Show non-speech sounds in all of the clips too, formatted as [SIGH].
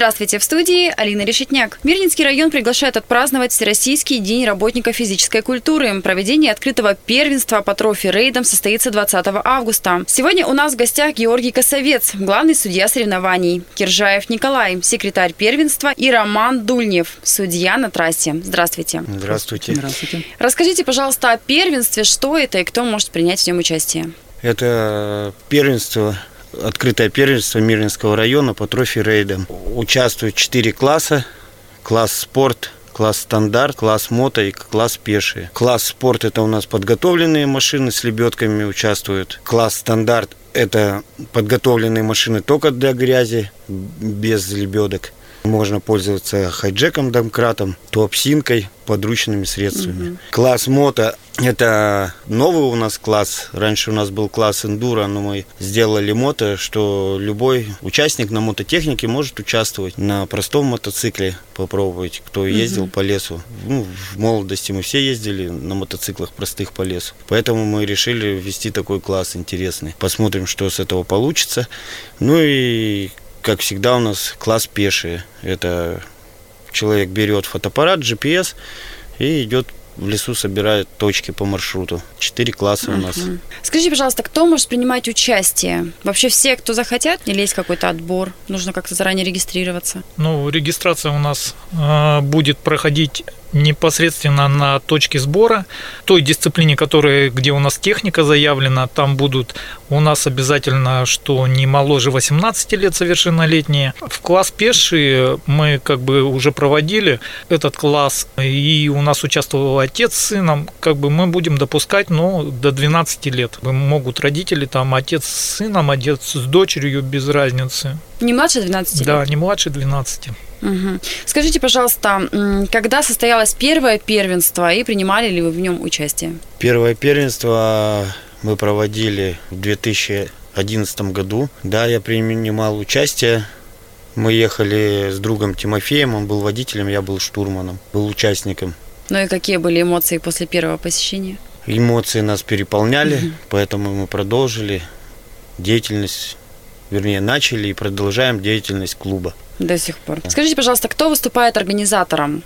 Здравствуйте, в студии Алина Решетняк. Мирнинский район приглашает отпраздновать Всероссийский день работника физической культуры. Проведение открытого первенства по трофи рейдам состоится 20 августа. Сегодня у нас в гостях Георгий Косовец, главный судья соревнований, Киржаев Николай, секретарь первенства и Роман Дульнев, судья на трассе. Здравствуйте. Здравствуйте. Здравствуйте. Расскажите, пожалуйста, о первенстве, что это и кто может принять в нем участие? Это первенство открытое первенство Мирнинского района по трофи-рейдам. Участвуют четыре класса. Класс спорт, класс стандарт, класс мото и класс пешие. Класс спорт – это у нас подготовленные машины с лебедками участвуют. Класс стандарт – это подготовленные машины только для грязи, без лебедок. Можно пользоваться хайджеком, домкратом, топсинкой, подручными средствами. Угу. Класс мото – это новый у нас класс. Раньше у нас был класс эндуро, но мы сделали мото, что любой участник на мототехнике может участвовать на простом мотоцикле, попробовать, кто ездил угу. по лесу. Ну, в молодости мы все ездили на мотоциклах простых по лесу. Поэтому мы решили ввести такой класс интересный. Посмотрим, что с этого получится. Ну и как всегда, у нас класс пешие. Это человек берет фотоаппарат, GPS и идет в лесу собирает точки по маршруту. Четыре класса у нас. Скажите, пожалуйста, кто может принимать участие? Вообще все, кто захотят? Или есть какой-то отбор? Нужно как-то заранее регистрироваться? Ну, регистрация у нас э, будет проходить непосредственно на точке сбора, той дисциплине, которая, где у нас техника заявлена, там будут у нас обязательно, что не моложе 18 лет совершеннолетние. В класс пешие мы как бы уже проводили этот класс, и у нас участвовал отец с сыном, как бы мы будем допускать, но до 12 лет. Могут родители, там отец с сыном, отец с дочерью, без разницы. Не младше 12 лет? Да, не младше 12. Угу. Скажите, пожалуйста, когда состоялось первое первенство и принимали ли вы в нем участие? Первое первенство мы проводили в 2011 году. Да, я принимал участие. Мы ехали с другом Тимофеем, он был водителем, я был штурманом, был участником. Ну и какие были эмоции после первого посещения? Эмоции нас переполняли, угу. поэтому мы продолжили деятельность, вернее, начали и продолжаем деятельность клуба. До сих пор. Скажите, пожалуйста, кто выступает организатором?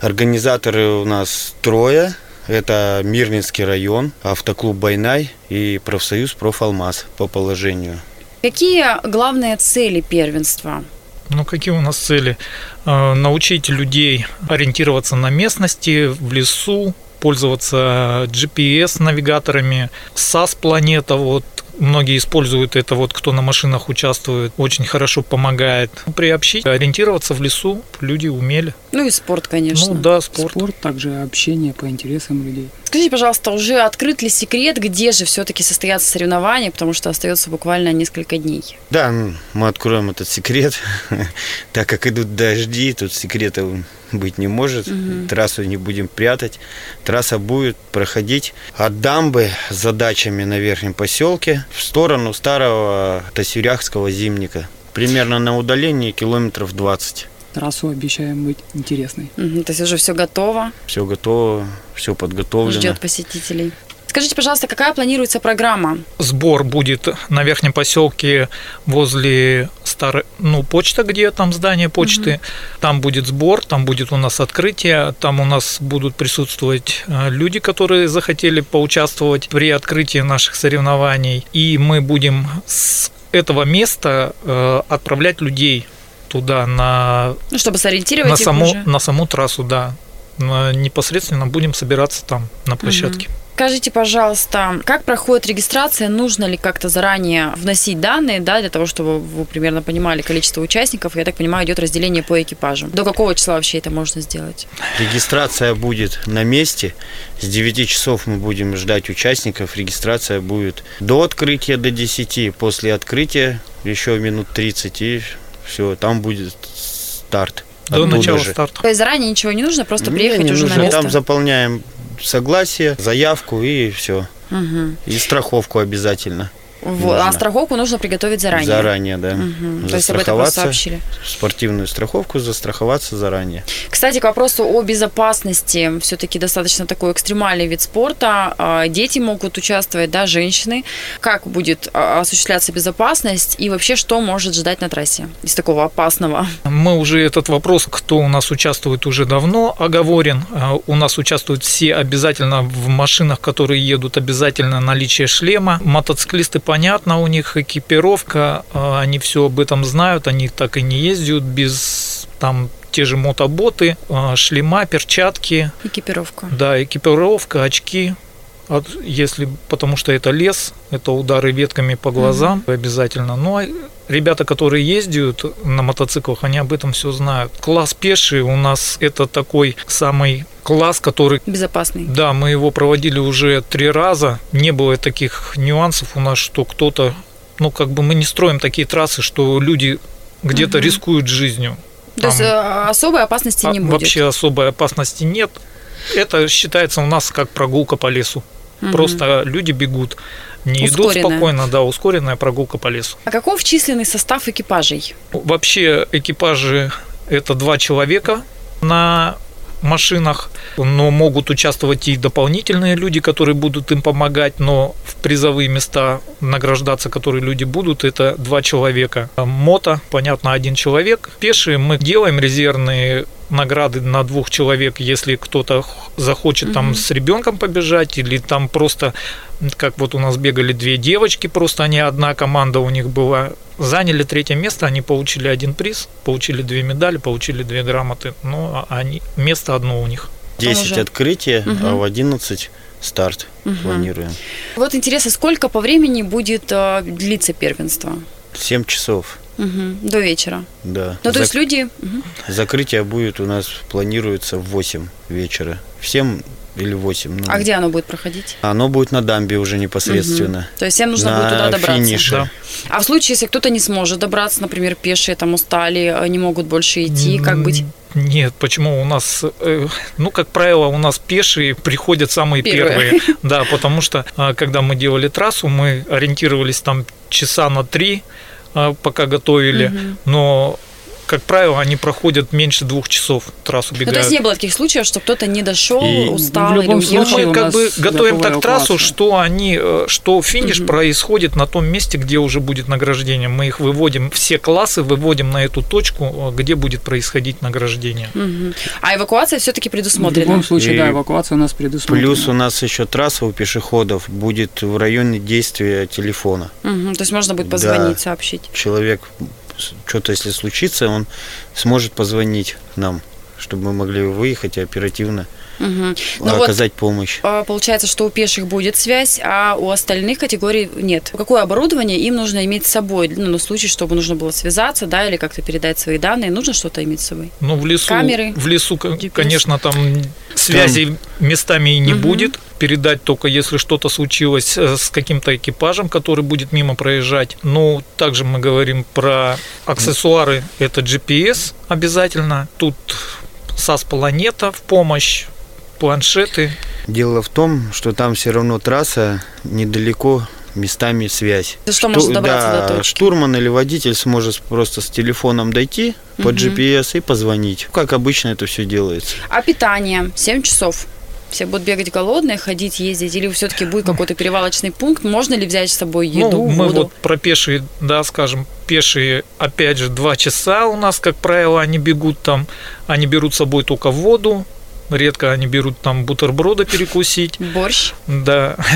Организаторы у нас трое. Это Мирнинский район, автоклуб «Байнай» и профсоюз «Профалмаз» по положению. Какие главные цели первенства? Ну, какие у нас цели? Э, научить людей ориентироваться на местности, в лесу, пользоваться GPS-навигаторами, SAS-планета, вот Многие используют это, вот кто на машинах участвует, очень хорошо помогает. Приобщить, ориентироваться в лесу люди умели. Ну и спорт, конечно. Ну да, спорт. Спорт, также общение по интересам людей. Скажите, пожалуйста, уже открыт ли секрет, где же все-таки состоятся соревнования, потому что остается буквально несколько дней? Да, мы откроем этот секрет. [LAUGHS] так как идут дожди, тут секрета быть не может. Угу. Трассу не будем прятать. Трасса будет проходить от дамбы с задачами на верхнем поселке в сторону старого Тасюряхского зимника. Примерно на удалении километров 20 трассу обещаем быть интересной. Угу, то есть уже все готово? Все готово, все подготовлено. Ждет посетителей. Скажите, пожалуйста, какая планируется программа? Сбор будет на верхнем поселке возле старой, ну, почта, где там здание почты. Угу. Там будет сбор, там будет у нас открытие, там у нас будут присутствовать э, люди, которые захотели поучаствовать при открытии наших соревнований. И мы будем с этого места э, отправлять людей туда на... Ну, чтобы сориентировать на саму, уже. на саму трассу, да. Непосредственно будем собираться там, на площадке. Угу. Скажите, пожалуйста, как проходит регистрация? Нужно ли как-то заранее вносить данные, да, для того, чтобы вы примерно понимали количество участников? Я так понимаю, идет разделение по экипажам. До какого числа вообще это можно сделать? Регистрация будет на месте. С 9 часов мы будем ждать участников. Регистрация будет до открытия, до 10. После открытия еще минут 30 и все, там будет старт. До начала же. старта. То есть заранее ничего не нужно, просто приехать не, не уже нужно. на место? Там заполняем согласие, заявку и все. Угу. И страховку обязательно. Вот. А Нужно. страховку нужно приготовить заранее. Заранее, да. Мгм. То есть об этом сообщили. спортивную страховку застраховаться заранее. Кстати, к вопросу о безопасности. Все-таки достаточно такой экстремальный вид спорта. А, Дети могут участвовать, да, женщины. Как будет а, осуществляться безопасность и вообще что может ждать на трассе из такого опасного? Мы уже этот вопрос, кто у нас участвует, уже давно оговорен. А, У нас участвуют все обязательно в машинах, которые едут, обязательно наличие шлема. Мотоциклисты, понятно, у них экипировка, а, они все об этом знают, они так и не ездят без там те же мотоботы, а, шлема, перчатки, Экипировка. да, экипировка, очки. От- Если, потому что это лес, это удары ветками по глазам обязательно. Ну, а ребята, которые ездят на мотоциклах, они об этом все знают. Класс пеший у нас это такой самый класс, который Безопасный. да, мы его проводили уже три раза. Не было таких нюансов у нас, что кто-то, ну, как бы мы не строим такие трассы, что люди где-то рискуют жизнью. То есть Там- э, особой опасности не а, будет. Вообще особой опасности нет. Это считается у нас как прогулка по лесу. Мгм. Просто люди бегут, не идут Ускоренная. спокойно, да, ускоренная прогулка по лесу. А каков численный состав экипажей? Вообще экипажи это два человека на машинах, но могут участвовать и дополнительные люди, которые будут им помогать, но в призовые места награждаться, которые люди будут, это два человека. Мото, понятно, один человек. Пешие мы делаем резервные награды на двух человек, если кто-то захочет там с ребенком побежать, или там просто, как вот у нас бегали две девочки, просто они одна команда у них была, заняли третье место, они получили один приз, получили две медали, получили две грамоты, но они, место одно у них. 10 уже. открытие, а Мгм. в 11 старт планируем. Вот интересно, сколько по времени будет э, длиться первенство? 7 часов, Мгм. До вечера. да. Ну, то Зак- есть люди... Мгм. Закрытие будет у нас планируется в 8 вечера. В 7 или 8. ну, А где оно будет проходить? Оно будет на дамбе уже непосредственно. То есть всем нужно на будет туда добраться. финише. Да. А в случае, если кто-то не сможет добраться, например, пешие там устали, э, не могут больше идти, как быть? Нет, почему у нас, э, ну, как правило, у нас пешие приходят самые Первые. первые. Да, потому что, а, когда мы делали трассу, мы ориентировались там часа на три, пока готовили, Мгм. но, как правило, они проходят меньше двух часов трассу Ну, то бегают. есть не было таких случаев, что кто-то не дошел, И устал в любом или Ну, случае мы у как бы готовим так трассу, класса. что они, э, что финиш Мгм. происходит на том месте, где уже будет награждение. Мы их выводим, все классы выводим на эту точку, э, где будет происходить награждение. Мгм. А эвакуация все-таки В предусмотрена? любом случае, И да, эвакуация у нас предусмотрена. Плюс у нас еще трасса у пешеходов будет в районе действия телефона. Мгм. То есть можно будет Да. позвонить, сообщить. Человек, что-то если случится, он сможет позвонить нам, чтобы мы могли выехать оперативно Мгм. Ну вот, оказать помощь. а, получается, что у пеших будет связь, а у остальных категорий нет. Какое оборудование им нужно иметь с собой? Ну, на случай, чтобы нужно было связаться, да, или как-то передать свои данные, нужно что-то иметь с собой? Ну, в лесу, Камеры, в лесу, GPS. конечно, там связи местами и не Мгм. будет. Передать только если что-то случилось э, с каким-то экипажем, который будет мимо проезжать. Ну, также мы говорим про аксессуары. Это GPS обязательно. Тут SAS Планета в помощь, планшеты. Дело в том, что там все равно трасса недалеко местами связь. За что можно добраться да, до точки? штурман или водитель сможет просто с телефоном дойти по Мгм. GPS и позвонить. Как обычно это все делается. А питание? 7 часов. Все будут бегать голодные, ходить, ездить? Или все-таки будет какой-то перевалочный пункт? Можно ли взять с собой еду, ну, мы воду? вот про пешие, да, скажем, пешие, опять же, два часа у нас, как правило, они бегут там, они берут с собой только воду, редко они берут там бутерброды перекусить, Борщ? да. [LAUGHS]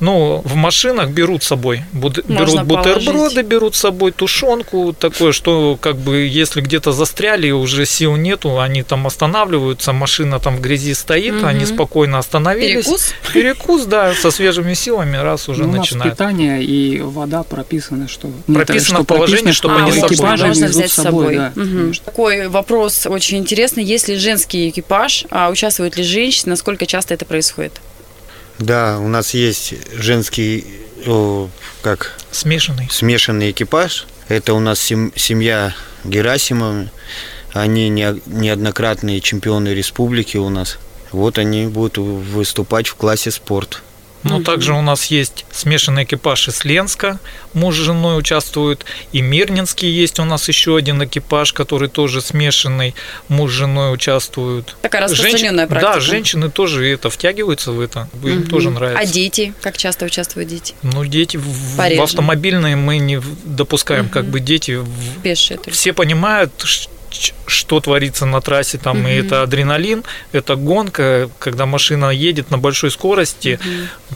Ну, в машинах берут с собой, буд- Можно берут бутерброды, положить. берут с собой тушенку, такое, что как бы если где-то застряли, уже сил нету, они там останавливаются, машина там в грязи стоит, Мгм. они спокойно остановились. Перекус? [LAUGHS] Перекус, да, со свежими силами, раз уже Ну, у нас начинают. питание и вода прописано, что... нет, Прописано что в положении, чтобы что они с собой. экипажи Можно взять с собой. да, конечно. Такой вопрос очень интересный. Если женский экипаж, а участвуют ли женщины, насколько часто это происходит? Да, у нас есть женский, о, как Смешанный. смешанный экипаж. Это у нас сем- семья Герасимовы. Они не- неоднократные чемпионы республики у нас. Вот они будут выступать в классе спорт. Но также у нас есть смешанный экипаж из Ленска, муж с женой участвуют, и Мирнинский есть у нас еще один экипаж, который тоже смешанный, муж с женой участвуют. Такая распространенная Женщ- практика. Да, женщины тоже это втягиваются в это, им Мгм. тоже нравится. А дети? Как часто участвуют дети? Ну, дети в, Пореже. в автомобильные мы не допускаем, как бы дети в- Пешие только. все понимают, что творится на трассе, там, и Мгм. это адреналин, это гонка, когда машина едет на большой скорости,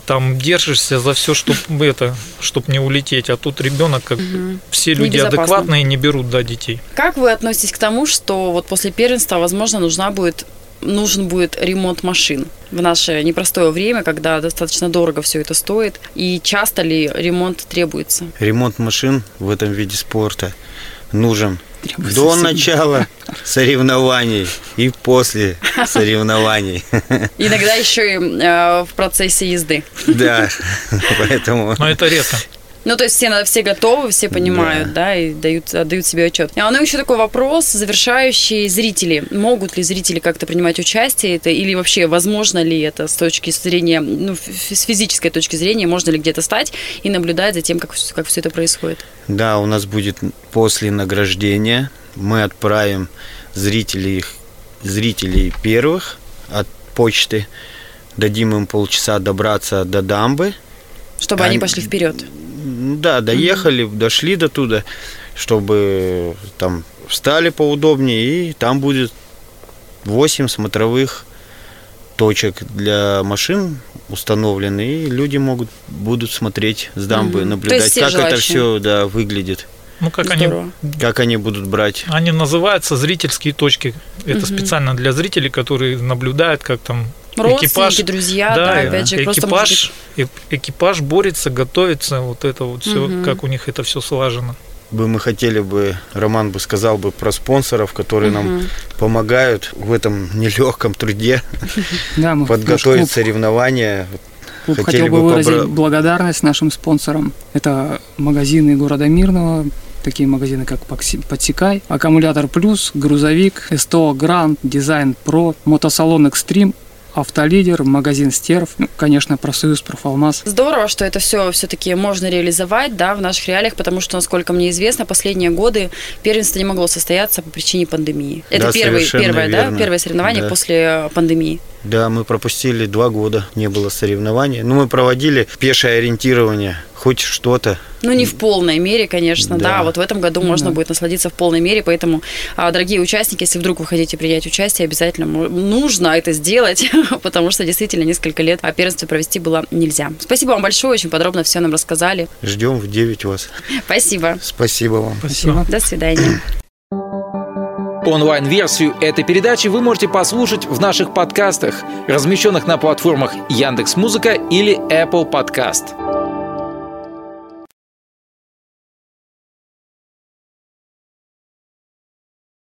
там держишься за все, чтобы [LAUGHS] это, чтобы не улететь, а тут ребенок, как Мгм. все люди Небезопасно. адекватные, не берут, да, детей. Как вы относитесь к тому, что вот после первенства, возможно, нужна будет нужен будет ремонт машин в наше непростое время, когда достаточно дорого все это стоит, и часто ли ремонт требуется? Ремонт машин в этом виде спорта нужен Требуется до всегда. начала соревнований и после [LAUGHS] соревнований. Иногда еще и э, в процессе езды. Да, [LAUGHS] поэтому Но это редко. Ну, то есть все, все готовы, все понимают, да, и дают, отдают себе отчет. А ну еще такой вопрос, завершающий зрители. Могут ли зрители как-то принимать участие это, или вообще возможно ли это с точки зрения, ну, с физической точки зрения, можно ли где-то стать и наблюдать за тем, как, как все это происходит? да, у нас будет после награждения мы отправим зрителей, зрителей первых от почты, дадим им полчаса добраться до дамбы. Чтобы они Они- пошли вперед. Да, доехали, дошли до туда, чтобы там встали поудобнее, и там будет 8 смотровых точек для машин установлены, и люди могут будут смотреть с дамбы. То наблюдать, как это все да, выглядит, Ну, как они, Здорово. как они будут брать. они называются зрительские точки. Это Мгм. специально для зрителей, которые наблюдают, как там Родственники, экипаж, друзья, да, опять же, экипаж, э- экипаж борется, готовится, вот это вот все, Мгм. как у них это все слажено. Бы мы хотели бы, Роман бы сказал бы про спонсоров, которые нам Мгм. помогают в этом нелегком труде [LAUGHS] Да, мы, подготовить клуб, соревнования. клуб хотели хотел бы выразить побра- благодарность нашим спонсорам. Это магазины города Мирного, такие магазины, как Подсекай, Аккумулятор Плюс, Грузовик, СТО Гранд, Дизайн Про, Мотосалон Экстрим, Автолидер, магазин Стерв, ну, конечно, Профсоюз, Профалмаз. Здорово, что это все все-таки можно реализовать, да, в наших реалиях, потому что, насколько мне известно, последние годы первенство не могло состояться по причине пандемии. Это Да, первый, первое, да, верно. первое соревнование Да. после э, пандемии. Да, мы пропустили два года, не было соревнований. Ну, мы проводили пешее ориентирование, хоть что-то. Ну, не в полной мере, конечно, да. Да. Вот в этом году можно Да. будет насладиться в полной мере, поэтому, а, дорогие участники, если вдруг вы хотите принять участие, обязательно нужно это сделать, [LAUGHS] потому что действительно несколько лет первенство провести было нельзя. Спасибо вам большое, очень подробно все нам рассказали. Ждем в 9 вас. Спасибо. Спасибо вам. Спасибо. До свидания. Онлайн-версию этой передачи вы можете послушать в наших подкастах, размещенных на платформах Яндекс.Музыка или Apple Podcast.